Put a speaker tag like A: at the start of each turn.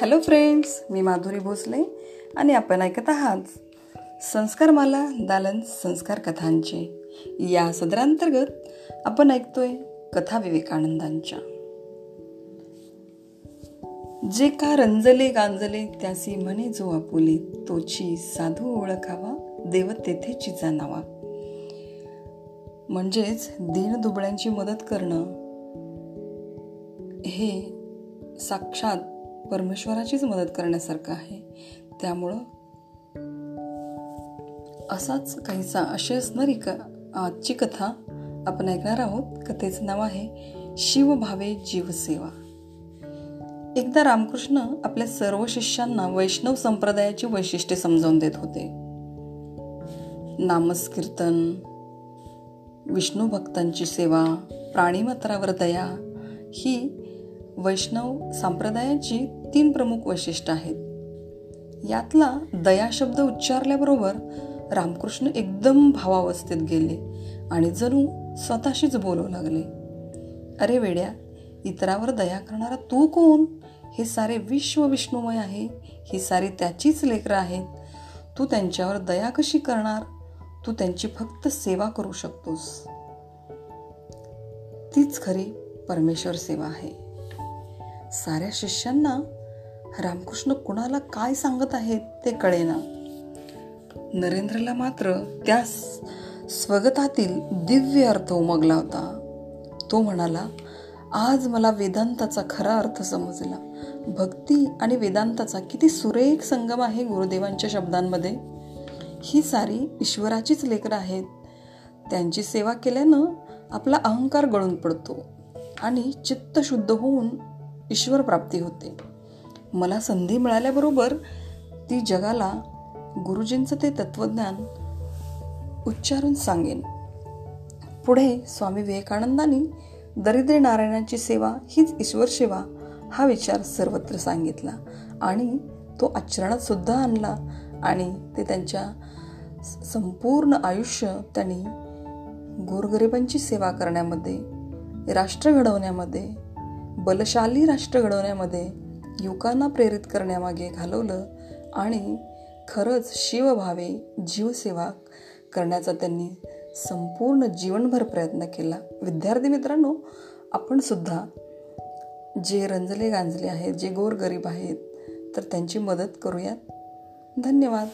A: Hello friends मी माधुरी भोसले आणि आपण ऐकत आहात संस्कारमाला दालन संस्कार कथांचे. या सदरांतर्गत आपण ऐकतोय कथा विवेकानंदांच्या. जे का रंजले गांजले त्यासी म्हणे जो आपुले तोची साधू ओळखावा देव तेथे चिजा नावा म्हणजेच दीन दुबळ्यांची मदत करणं हे साक्षात परमेश्वराचीच मदत करण्यासारखं आहे. त्यामुळं असाच काहीसा अशी असणारी का आजची कथा आपण ऐकणार आहोत. कथेचं नाव आहे शिवभावे जीवसेवा. एकदा रामकृष्ण आपल्या सर्व शिष्यांना वैष्णव संप्रदायाची वैशिष्ट्ये समजावून देत होते. नामस्कीर्तन विष्णू भक्तांची सेवा प्राणीमात्रावर दया ही वैष्णव संप्रदायाची तीन प्रमुख वैशिष्ट्य आहेत. यातला दया शब्द उच्चारल्याबरोबर रामकृष्ण एकदम भावावस्थेत गेले आणि जणू स्वतःशीच बोलू लागले. अरे वेड्या इतरावर दया करणारा तू कोण? हे सारे विश्व विष्णुमय आहे ही सारी त्याचीच लेकरं आहेत. तू त्यांच्यावर दया कशी करणार? तू त्यांची फक्त सेवा करू शकतोस. तीच खरी परमेश्वर सेवा आहे. साऱ्या शिष्यांना रामकृष्ण कुणाला काय सांगत आहेत ते कळेना नरेंद्रला मात्र त्या स्वगतातील दिव्य अर्थ उमगला होता. तो म्हणाला आज मला वेदांताचा खरा अर्थ समजला. भक्ती आणि वेदांताचा किती सुरेख संगम आहे गुरुदेवांच्या शब्दांमध्ये. ही सारी ईश्वराचीच लेकरं आहेत. त्यांची सेवा केल्यानं आपला अहंकार गळून पडतो आणि चित्त शुद्ध होऊन ईश्वर प्राप्ती होते. मला संधी मिळाल्याबरोबर ती जगाला गुरुजींचं ते तत्वज्ञान उच्चारून सांगेन. पुढे स्वामी विवेकानंदांनी दरिद्र नारायणाची सेवा हीच ईश्वर सेवा हा विचार सर्वत्र सांगितला आणि तो आचरणात सुद्धा आणला आणि ते त्यांच्या संपूर्ण आयुष्य त्यांनी गोरगरिबांची सेवा करण्यामध्ये राष्ट्र घडवण्यामध्ये बलशाली राष्ट्र घडवण्यामध्ये युवकांना प्रेरित करण्यामागे घालवलं आणि खरंच शिवभावे जीवसेवा करण्याचा त्यांनी संपूर्ण जीवनभर प्रयत्न केला. विद्यार्थी मित्रांनो आपण सुद्धा जे रंजले गांजले आहेत जे गोरगरीब आहेत तर त्यांची मदत करूयात. धन्यवाद.